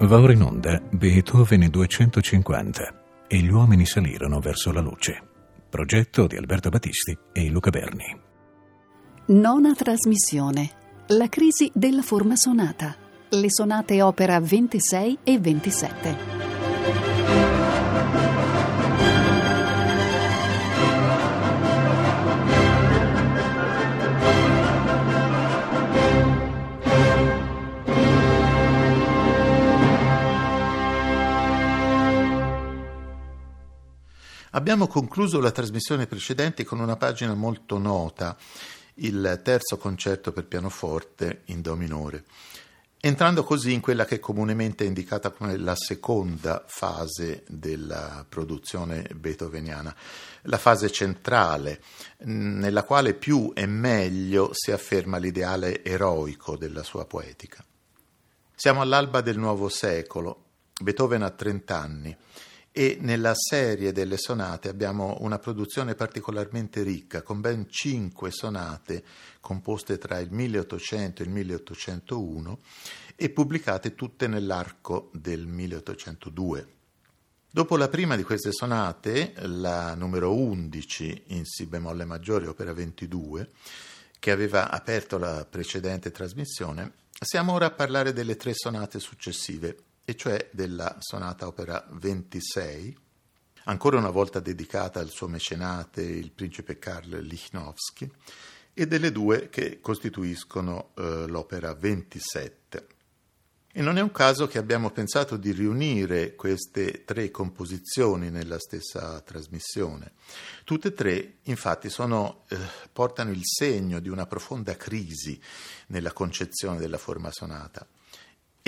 Va ora in onda Beethoven 250 e gli uomini salirono verso la luce. Progetto di Alberto Battisti e Luca Berni. Nona trasmissione. La crisi della forma sonata. Le sonate opera 26 e 27. Abbiamo concluso la trasmissione precedente con una pagina molto nota, il terzo concerto per pianoforte in Do minore, entrando così in quella che è comunemente indicata come la seconda fase della produzione beethoveniana, la fase centrale, nella quale più e meglio si afferma l'ideale eroico della sua poetica. Siamo all'alba del nuovo secolo, Beethoven ha 30 anni e nella serie delle sonate abbiamo una produzione particolarmente ricca, con ben cinque sonate composte tra il 1800 e il 1801 e pubblicate tutte nell'arco del 1802. Dopo la prima di queste sonate, la numero 11 in Si bemolle maggiore, opera 22, che aveva aperto la precedente trasmissione, siamo ora a parlare delle tre sonate successive, e cioè della sonata opera 26, ancora una volta dedicata al suo mecenate, il principe Karl Lichnowsky, e delle due che costituiscono eh, l'opera 27. E non è un caso che abbiamo pensato di riunire queste tre composizioni nella stessa trasmissione. Tutte e tre, infatti, sono, eh, portano il segno di una profonda crisi nella concezione della forma sonata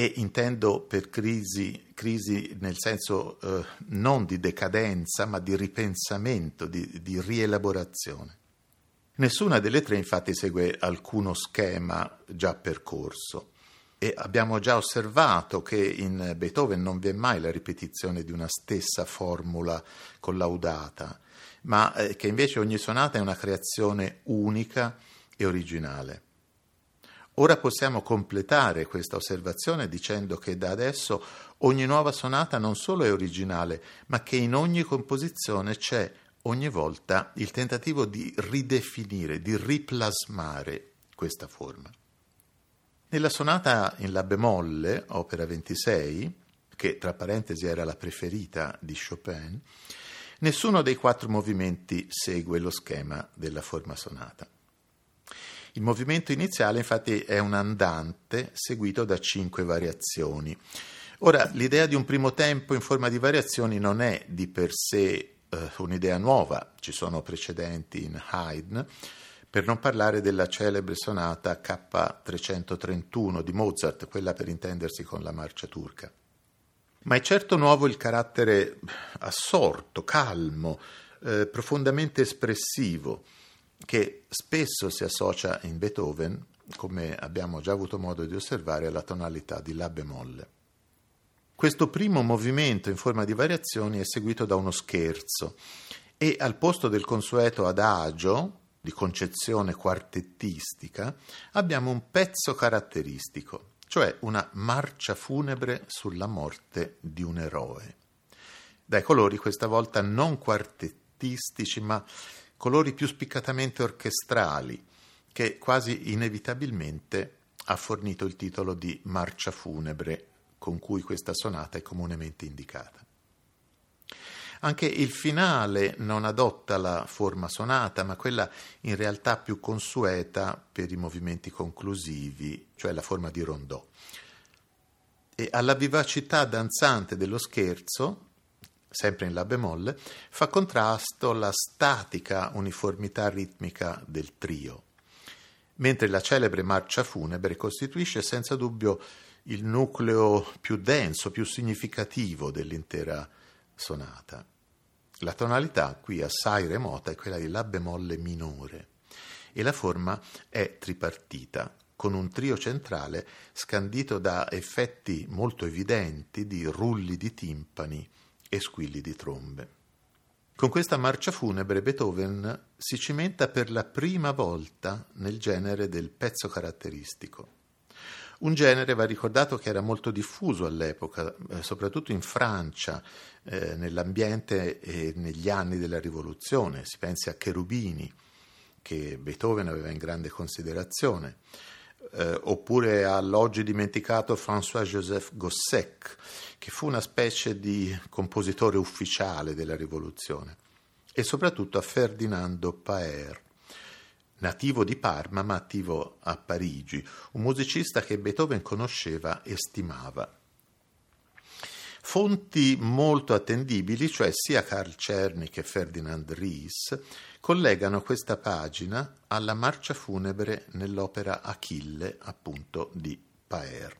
e intendo per crisi, crisi nel senso eh, non di decadenza, ma di ripensamento, di, di rielaborazione. Nessuna delle tre infatti segue alcuno schema già percorso e abbiamo già osservato che in Beethoven non vi è mai la ripetizione di una stessa formula collaudata, ma eh, che invece ogni sonata è una creazione unica e originale. Ora possiamo completare questa osservazione dicendo che da adesso ogni nuova sonata non solo è originale, ma che in ogni composizione c'è ogni volta il tentativo di ridefinire, di riplasmare questa forma. Nella sonata in La bemolle, opera 26, che tra parentesi era la preferita di Chopin, nessuno dei quattro movimenti segue lo schema della forma sonata. Il movimento iniziale infatti è un andante seguito da cinque variazioni. Ora, l'idea di un primo tempo in forma di variazioni non è di per sé eh, un'idea nuova, ci sono precedenti in Haydn, per non parlare della celebre sonata K331 di Mozart, quella per intendersi con la marcia turca. Ma è certo nuovo il carattere assorto, calmo, eh, profondamente espressivo che spesso si associa in Beethoven, come abbiamo già avuto modo di osservare, alla tonalità di La bemolle. Questo primo movimento in forma di variazioni è seguito da uno scherzo e al posto del consueto adagio, di concezione quartettistica, abbiamo un pezzo caratteristico, cioè una marcia funebre sulla morte di un eroe. Dai colori questa volta non quartettistici, ma colori più spiccatamente orchestrali, che quasi inevitabilmente ha fornito il titolo di marcia funebre con cui questa sonata è comunemente indicata. Anche il finale non adotta la forma sonata, ma quella in realtà più consueta per i movimenti conclusivi, cioè la forma di rondò. E alla vivacità danzante dello scherzo, sempre in La bemolle, fa contrasto la statica uniformità ritmica del trio, mentre la celebre marcia funebre costituisce senza dubbio il nucleo più denso, più significativo dell'intera sonata. La tonalità qui assai remota è quella di La bemolle minore e la forma è tripartita, con un trio centrale scandito da effetti molto evidenti di rulli di timpani, e squilli di trombe. Con questa marcia funebre Beethoven si cimenta per la prima volta nel genere del pezzo caratteristico. Un genere, va ricordato, che era molto diffuso all'epoca, eh, soprattutto in Francia, eh, nell'ambiente e negli anni della rivoluzione. Si pensi a Cherubini, che Beethoven aveva in grande considerazione, eh, oppure all'oggi dimenticato François-Joseph Gossec, che fu una specie di compositore ufficiale della rivoluzione, e soprattutto a Ferdinando Paer nativo di Parma ma attivo a Parigi, un musicista che Beethoven conosceva e stimava. Fonti molto attendibili, cioè sia Carl Czerny che Ferdinand Ries, collegano questa pagina alla marcia funebre nell'opera Achille, appunto, di Paer,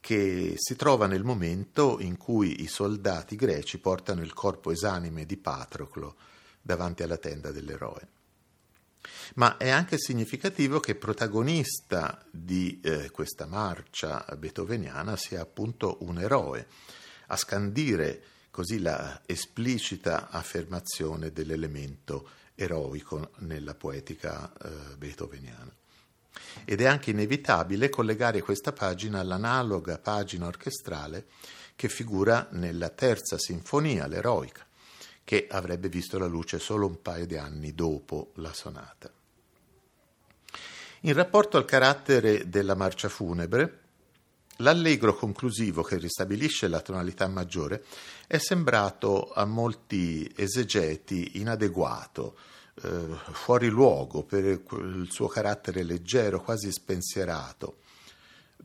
che si trova nel momento in cui i soldati greci portano il corpo esanime di Patroclo davanti alla tenda dell'eroe. Ma è anche significativo che protagonista di eh, questa marcia beethoveniana sia appunto un eroe, a scandire così la esplicita affermazione dell'elemento eroico nella poetica eh, beethoveniana. Ed è anche inevitabile collegare questa pagina all'analoga pagina orchestrale che figura nella terza sinfonia, l'eroica, che avrebbe visto la luce solo un paio di anni dopo la sonata. In rapporto al carattere della marcia funebre, l'allegro conclusivo che ristabilisce la tonalità maggiore è sembrato a molti esegeti inadeguato, eh, fuori luogo per il suo carattere leggero, quasi spensierato,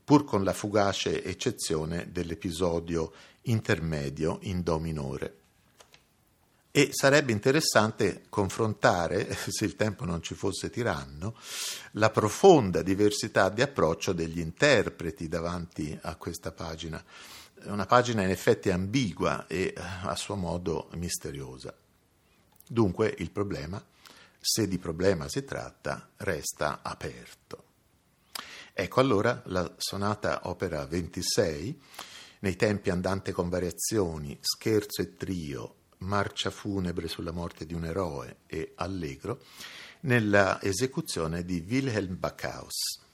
pur con la fugace eccezione dell'episodio intermedio in Do minore. E sarebbe interessante confrontare, se il tempo non ci fosse tiranno, la profonda diversità di approccio degli interpreti davanti a questa pagina. Una pagina in effetti ambigua e a suo modo misteriosa. Dunque il problema, se di problema si tratta, resta aperto. Ecco allora la sonata opera 26, nei tempi andante con variazioni, scherzo e trio, Marcia funebre sulla morte di un eroe e Allegro, nella esecuzione di Wilhelm Backhaus.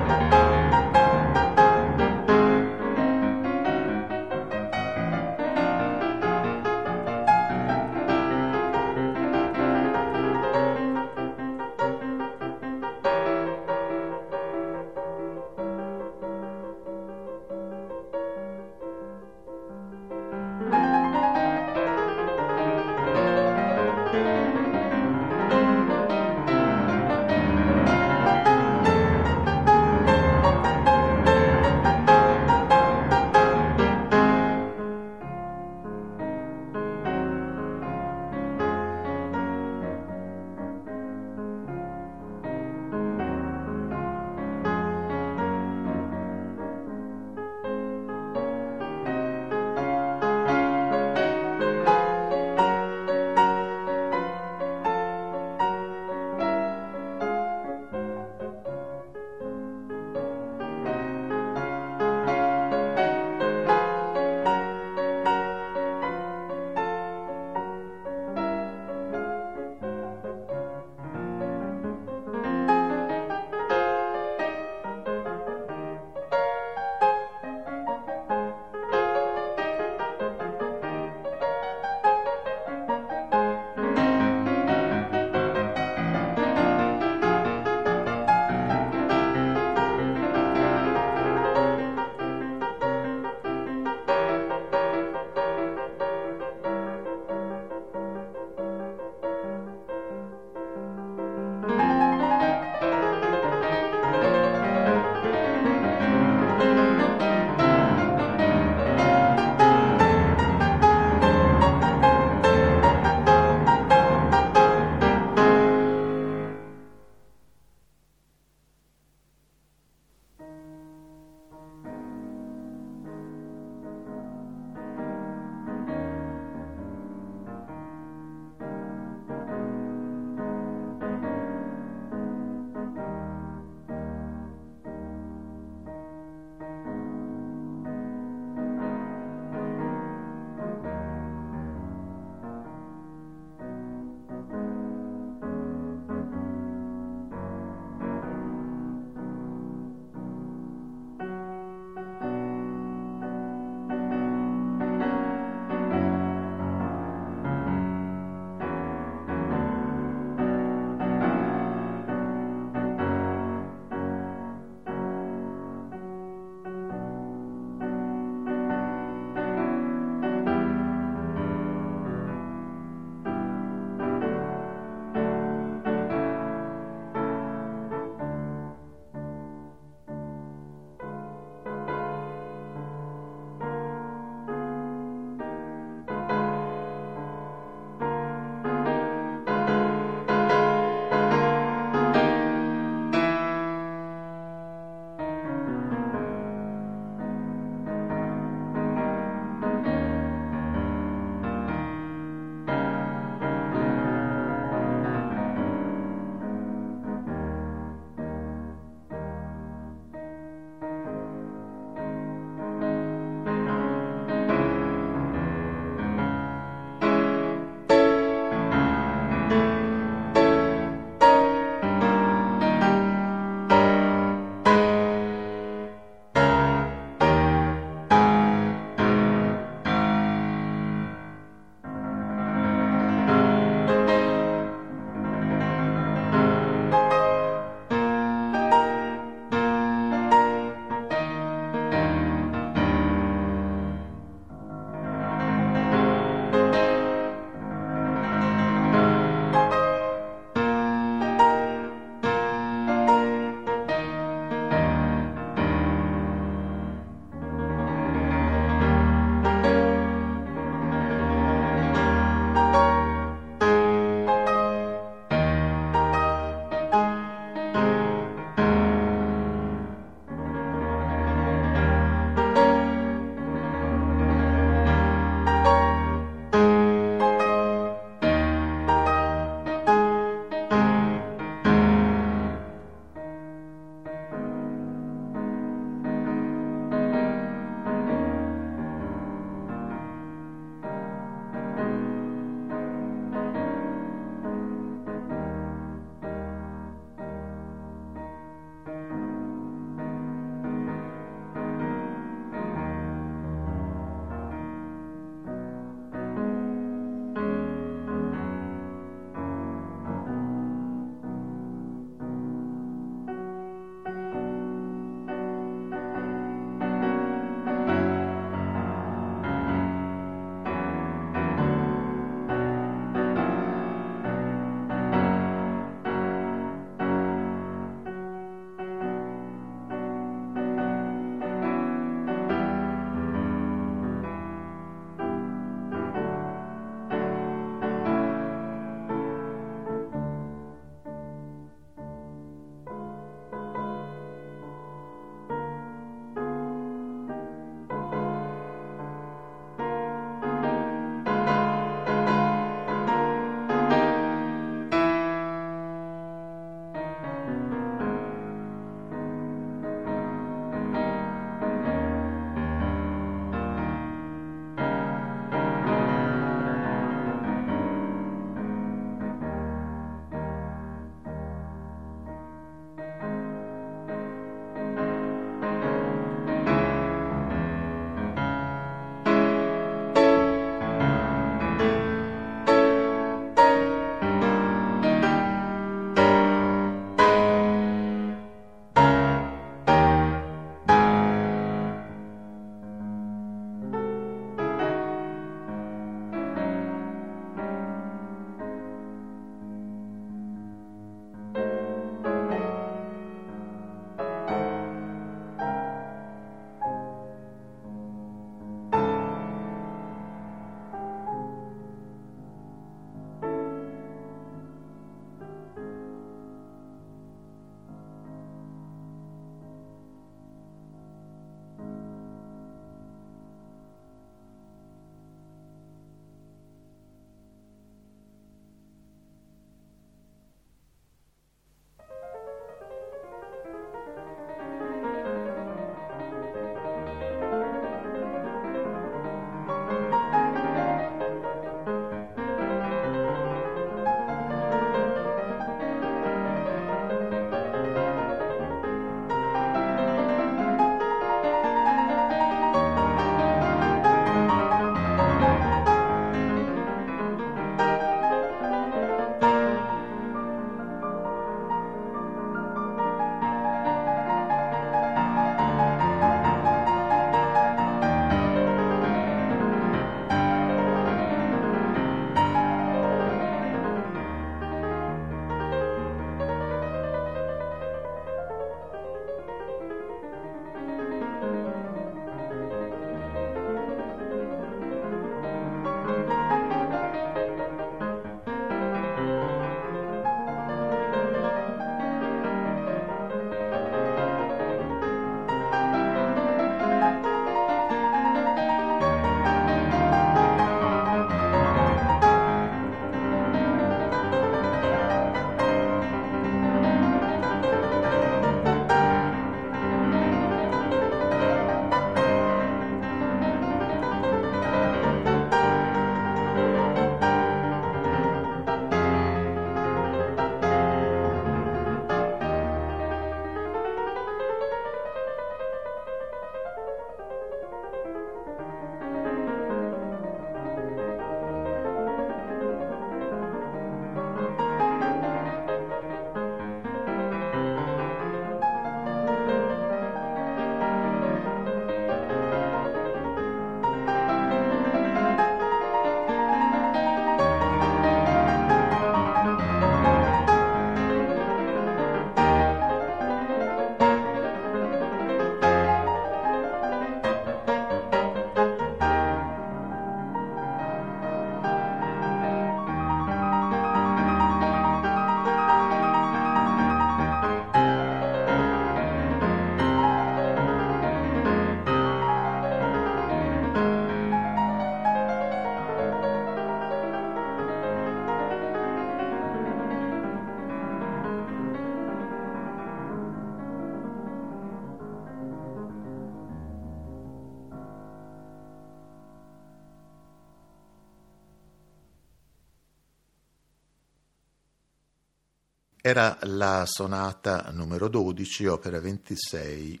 Era la sonata numero 12, opera 26,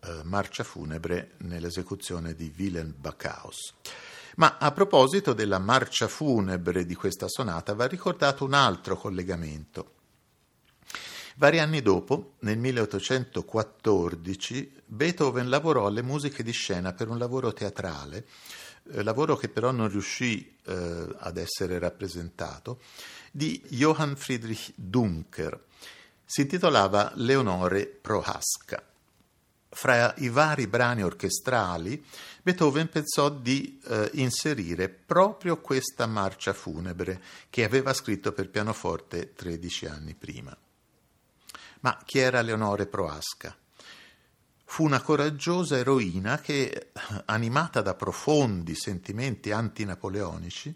eh, marcia funebre nell'esecuzione di Wilhelm Backhaus. Ma a proposito della marcia funebre di questa sonata va ricordato un altro collegamento. Vari anni dopo, nel 1814, Beethoven lavorò alle musiche di scena per un lavoro teatrale, eh, lavoro che però non riuscì eh, ad essere rappresentato, di Johann Friedrich Dunker. Si intitolava Leonore Prohaska. Fra i vari brani orchestrali, Beethoven pensò di eh, inserire proprio questa marcia funebre che aveva scritto per pianoforte 13 anni prima. Ma chi era Leonore Proasca? Fu una coraggiosa eroina che, animata da profondi sentimenti antinapoleonici,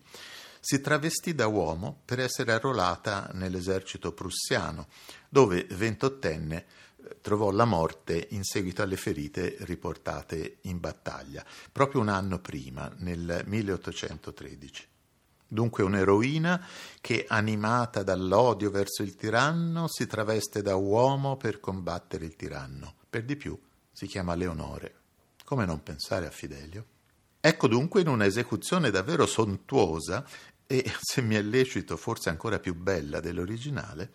si travestì da uomo per essere arruolata nell'esercito prussiano, dove ventottenne trovò la morte in seguito alle ferite riportate in battaglia, proprio un anno prima, nel 1813. Dunque un'eroina che, animata dall'odio verso il tiranno, si traveste da uomo per combattere il tiranno. Per di più si chiama Leonore. Come non pensare a Fidelio? Ecco dunque in un'esecuzione davvero sontuosa e, se mi è lecito, forse ancora più bella dell'originale,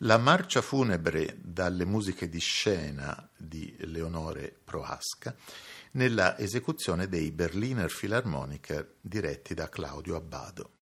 la marcia funebre dalle musiche di scena di Leonore Proasca nella esecuzione dei Berliner Philharmoniker diretti da Claudio Abbado.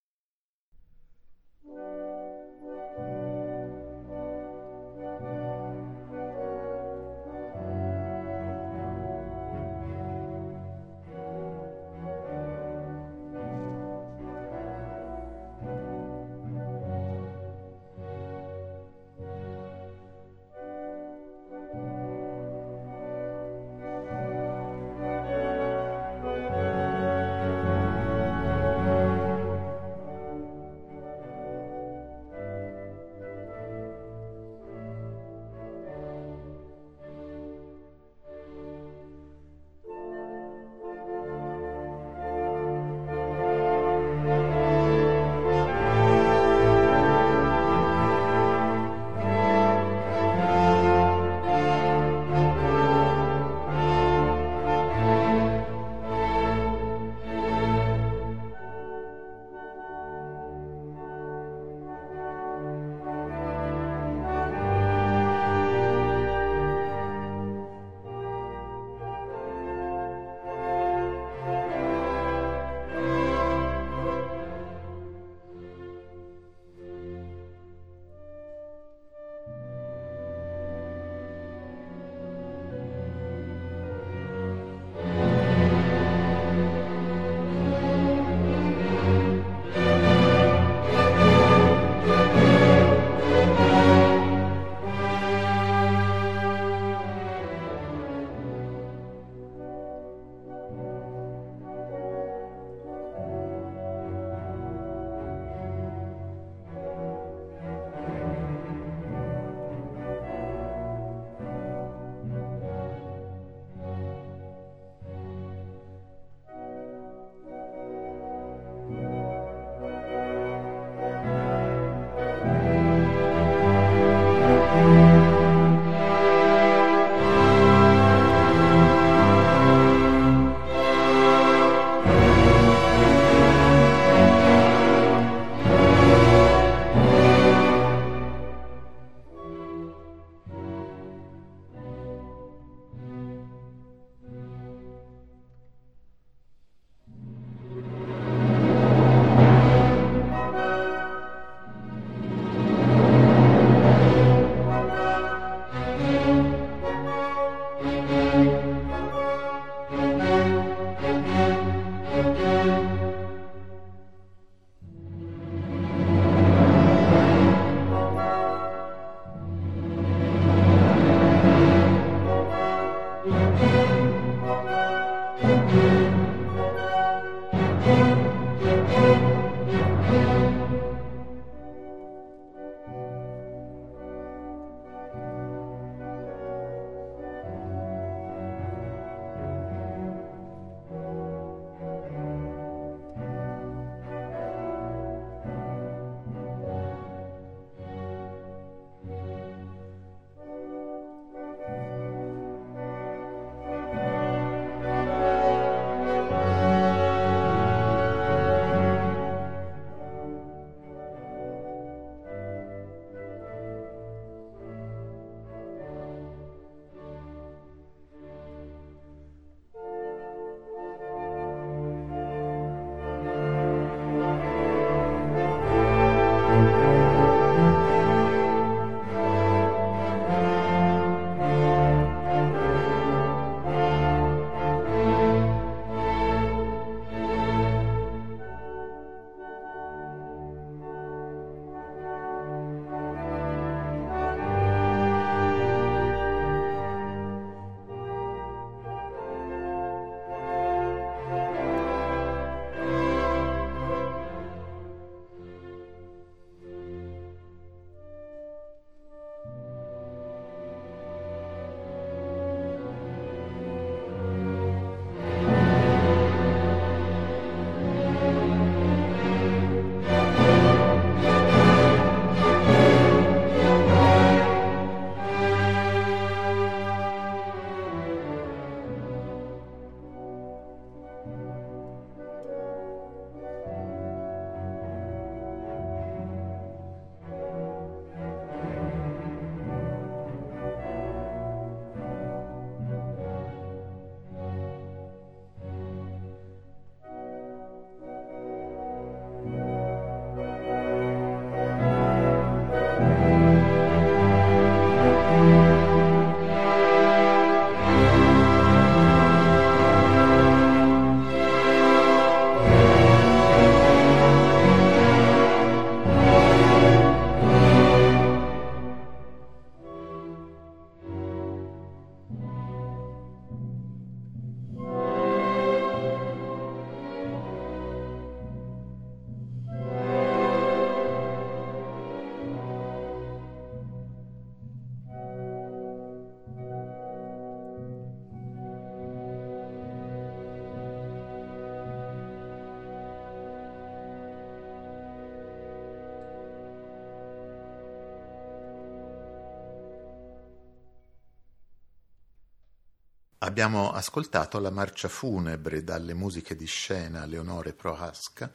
Abbiamo ascoltato la marcia funebre dalle musiche di scena Leonore Prohaska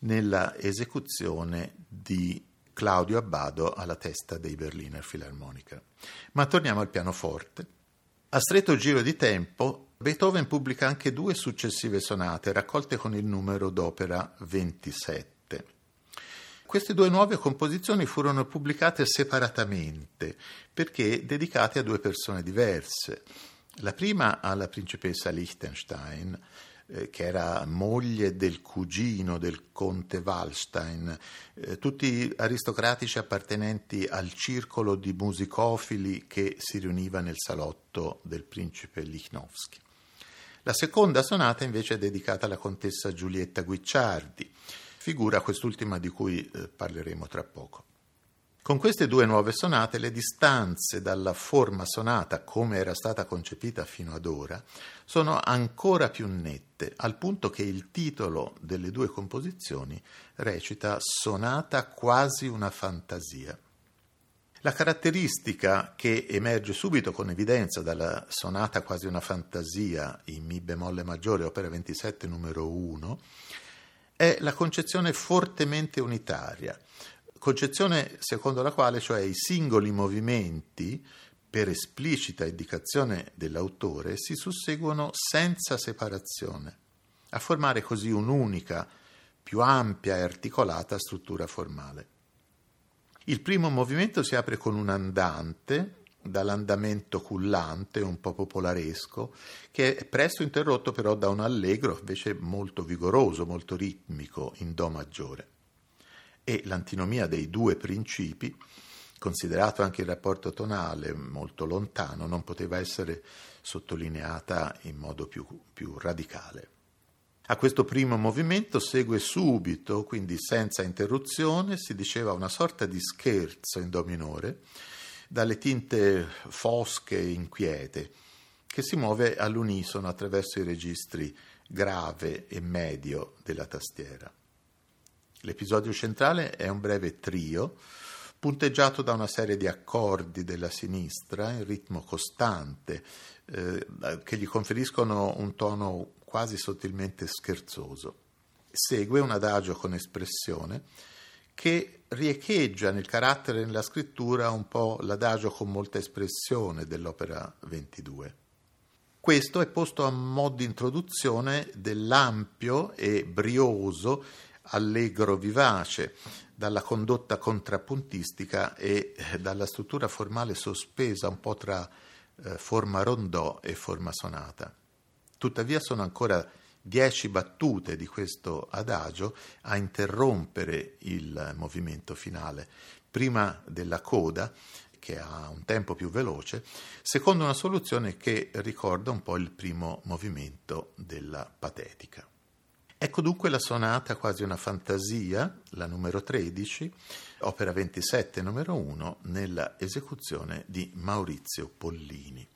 nella esecuzione di Claudio Abbado alla testa dei Berliner Philharmoniker. Ma torniamo al pianoforte. A stretto giro di tempo, Beethoven pubblica anche due successive sonate raccolte con il numero d'opera 27. Queste due nuove composizioni furono pubblicate separatamente perché dedicate a due persone diverse. La prima alla principessa Liechtenstein, eh, che era moglie del cugino del conte Wallstein, eh, tutti aristocratici appartenenti al circolo di musicofili che si riuniva nel salotto del principe Lichnowsky. La seconda sonata invece è dedicata alla contessa Giulietta Guicciardi, figura quest'ultima di cui eh, parleremo tra poco. Con queste due nuove sonate le distanze dalla forma sonata come era stata concepita fino ad ora sono ancora più nette, al punto che il titolo delle due composizioni recita Sonata quasi una fantasia. La caratteristica che emerge subito con evidenza dalla sonata quasi una fantasia in Mi bemolle maggiore, opera 27 numero 1, è la concezione fortemente unitaria, concezione secondo la quale cioè i singoli movimenti per esplicita indicazione dell'autore si susseguono senza separazione, a formare così un'unica, più ampia e articolata struttura formale. Il primo movimento si apre con un andante, dall'andamento cullante, un po' popolaresco, che è presto interrotto però da un allegro invece molto vigoroso, molto ritmico, in Do maggiore e l'antinomia dei due principi, considerato anche il rapporto tonale molto lontano, non poteva essere sottolineata in modo più, più radicale. A questo primo movimento segue subito, quindi senza interruzione, si diceva una sorta di scherzo in do minore, dalle tinte fosche e inquiete, che si muove all'unisono attraverso i registri grave e medio della tastiera. L'episodio centrale è un breve trio punteggiato da una serie di accordi della sinistra in ritmo costante eh, che gli conferiscono un tono quasi sottilmente scherzoso. Segue un adagio con espressione che riecheggia nel carattere e nella scrittura un po' l'adagio con molta espressione dell'opera 22. Questo è posto a mo' di introduzione dell'ampio e brioso allegro vivace, dalla condotta contrappuntistica e eh, dalla struttura formale sospesa un po' tra eh, forma rondò e forma sonata. Tuttavia sono ancora dieci battute di questo adagio a interrompere il movimento finale, prima della coda che ha un tempo più veloce, secondo una soluzione che ricorda un po' il primo movimento della patetica. Ecco dunque la sonata quasi una fantasia, la numero 13, opera 27 numero 1, nella esecuzione di Maurizio Pollini.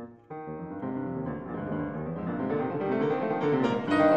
thank you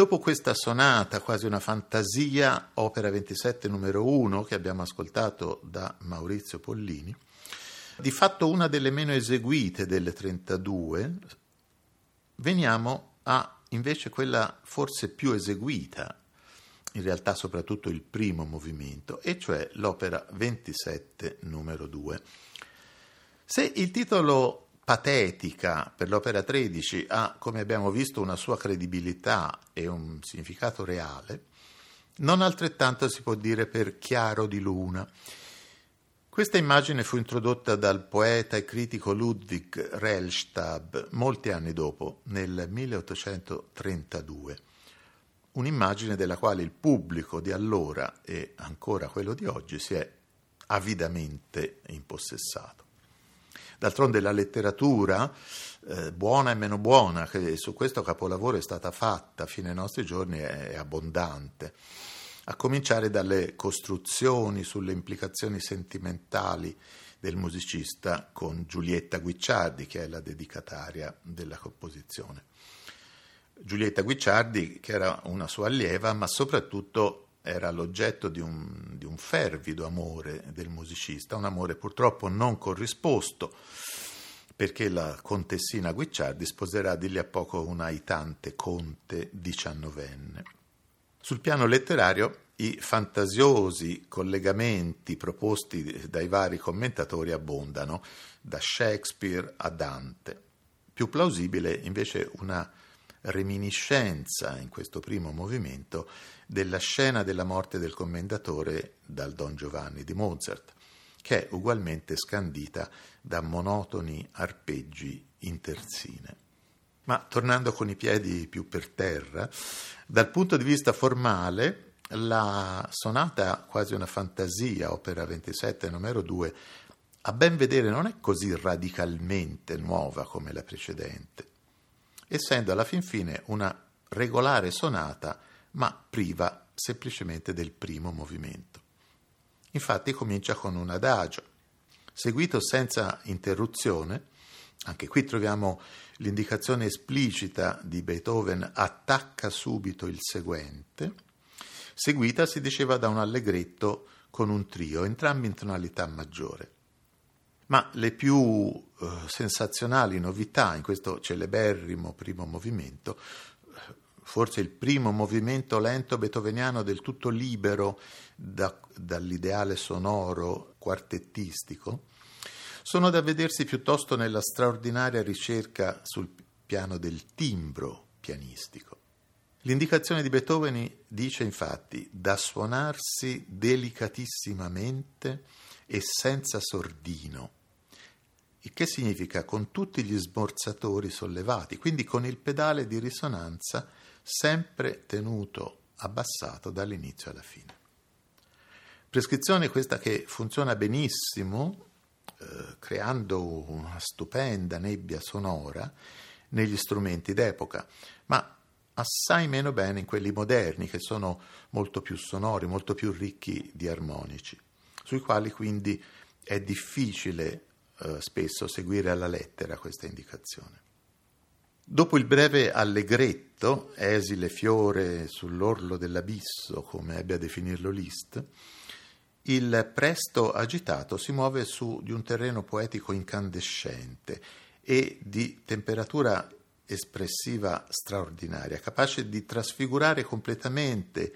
dopo questa sonata, quasi una fantasia, opera 27 numero 1 che abbiamo ascoltato da Maurizio Pollini, di fatto una delle meno eseguite delle 32, veniamo a invece quella forse più eseguita, in realtà soprattutto il primo movimento, e cioè l'opera 27 numero 2. Se il titolo patetica per l'opera 13 ha, come abbiamo visto, una sua credibilità e un significato reale, non altrettanto si può dire per Chiaro di Luna. Questa immagine fu introdotta dal poeta e critico Ludwig Rellstab molti anni dopo, nel 1832. Un'immagine della quale il pubblico di allora e ancora quello di oggi si è avidamente impossessato. D'altronde la letteratura, eh, buona e meno buona, che su questo capolavoro è stata fatta fino ai nostri giorni, è, è abbondante. A cominciare dalle costruzioni sulle implicazioni sentimentali del musicista con Giulietta Guicciardi, che è la dedicataria della composizione. Giulietta Guicciardi, che era una sua allieva, ma soprattutto era l'oggetto di un, di un fervido amore del musicista, un amore purtroppo non corrisposto, perché la contessina Guicciardi sposerà di lì a poco un aitante conte diciannovenne. Sul piano letterario i fantasiosi collegamenti proposti dai vari commentatori abbondano, da Shakespeare a Dante. Più plausibile invece una reminiscenza in questo primo movimento della scena della morte del commendatore dal Don Giovanni di Mozart, che è ugualmente scandita da monotoni arpeggi in terzine. Ma tornando con i piedi più per terra, dal punto di vista formale, la sonata quasi una fantasia, opera 27 numero 2, a ben vedere non è così radicalmente nuova come la precedente essendo alla fin fine una regolare sonata, ma priva semplicemente del primo movimento. Infatti comincia con un adagio, seguito senza interruzione, anche qui troviamo l'indicazione esplicita di Beethoven attacca subito il seguente, seguita si diceva da un allegretto con un trio, entrambi in tonalità maggiore. Ma le più eh, sensazionali novità in questo celeberrimo primo movimento, forse il primo movimento lento beethoveniano del tutto libero da, dall'ideale sonoro quartettistico, sono da vedersi piuttosto nella straordinaria ricerca sul piano del timbro pianistico. L'indicazione di Beethoven dice infatti da suonarsi delicatissimamente e senza sordino il che significa con tutti gli sborzatori sollevati, quindi con il pedale di risonanza sempre tenuto abbassato dall'inizio alla fine. Prescrizione questa che funziona benissimo, eh, creando una stupenda nebbia sonora negli strumenti d'epoca, ma assai meno bene in quelli moderni, che sono molto più sonori, molto più ricchi di armonici, sui quali quindi è difficile eh, spesso seguire alla lettera questa indicazione. Dopo il breve allegretto, esile fiore sull'orlo dell'abisso, come ebbe a definirlo Liszt, il presto agitato si muove su di un terreno poetico incandescente e di temperatura espressiva straordinaria, capace di trasfigurare completamente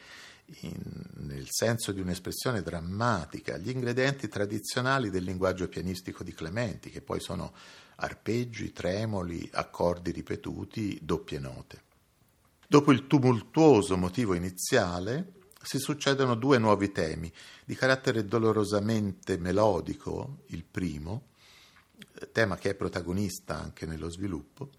in, nel senso di un'espressione drammatica, gli ingredienti tradizionali del linguaggio pianistico di Clementi, che poi sono arpeggi, tremoli, accordi ripetuti, doppie note. Dopo il tumultuoso motivo iniziale si succedono due nuovi temi, di carattere dolorosamente melodico, il primo, tema che è protagonista anche nello sviluppo,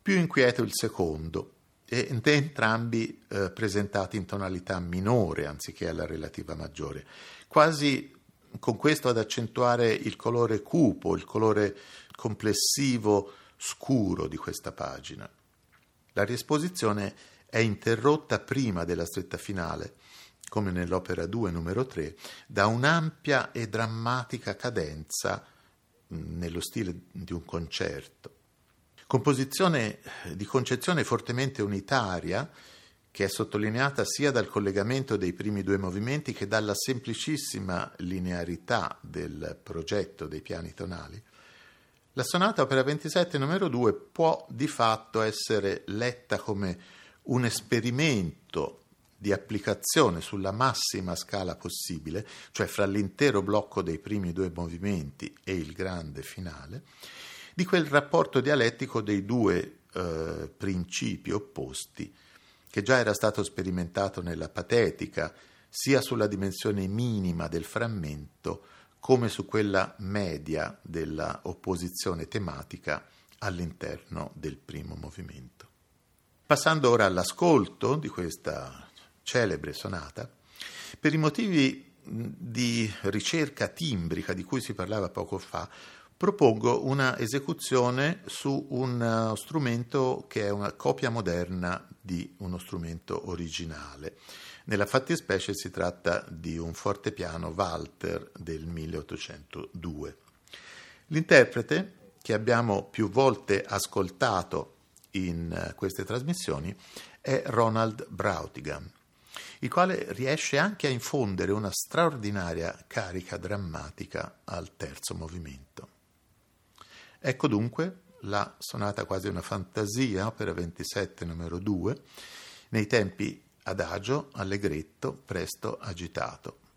più inquieto il secondo, ed entrambi eh, presentati in tonalità minore anziché alla relativa maggiore, quasi con questo ad accentuare il colore cupo, il colore complessivo scuro di questa pagina. La riesposizione è interrotta prima della stretta finale, come nell'opera 2 numero 3, da un'ampia e drammatica cadenza nello stile di un concerto. Composizione di concezione fortemente unitaria che è sottolineata sia dal collegamento dei primi due movimenti che dalla semplicissima linearità del progetto dei piani tonali, la sonata opera 27 numero 2 può di fatto essere letta come un esperimento di applicazione sulla massima scala possibile, cioè fra l'intero blocco dei primi due movimenti e il grande finale, di quel rapporto dialettico dei due eh, principi opposti che già era stato sperimentato nella patetica, sia sulla dimensione minima del frammento come su quella media della opposizione tematica all'interno del primo movimento. Passando ora all'ascolto di questa celebre sonata, per i motivi di ricerca timbrica di cui si parlava poco fa, propongo una esecuzione su un strumento che è una copia moderna di uno strumento originale. Nella fattispecie si tratta di un fortepiano Walter del 1802. L'interprete, che abbiamo più volte ascoltato in queste trasmissioni, è Ronald Brautigan, il quale riesce anche a infondere una straordinaria carica drammatica al terzo movimento. Ecco dunque la sonata quasi una fantasia, opera 27 numero 2, nei tempi adagio, allegretto, presto, agitato.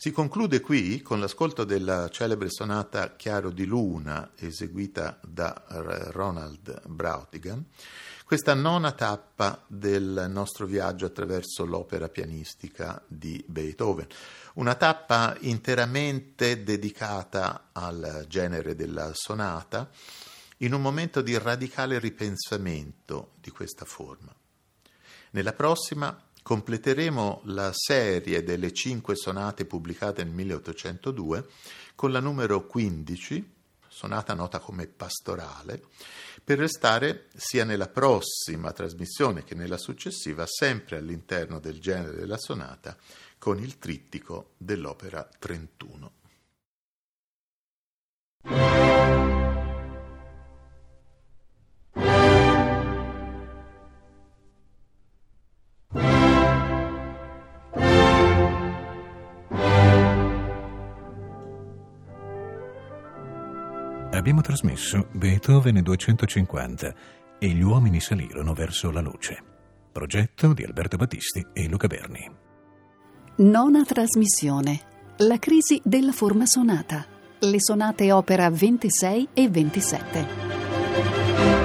Si conclude qui con l'ascolto della celebre sonata Chiaro di Luna, eseguita da Ronald Brautigan, questa nona tappa del nostro viaggio attraverso l'opera pianistica di Beethoven. Una tappa interamente dedicata al genere della sonata, in un momento di radicale ripensamento di questa forma. Nella prossima completeremo la serie delle cinque sonate pubblicate nel 1802 con la numero 15, sonata nota come pastorale, per restare sia nella prossima trasmissione che nella successiva sempre all'interno del genere della sonata con il trittico dell'opera 31. Abbiamo trasmesso Beethoven 250 e gli uomini salirono verso la luce. Progetto di Alberto Battisti e Luca Berni. Nona trasmissione. La crisi della forma sonata. Le sonate opera 26 e 27.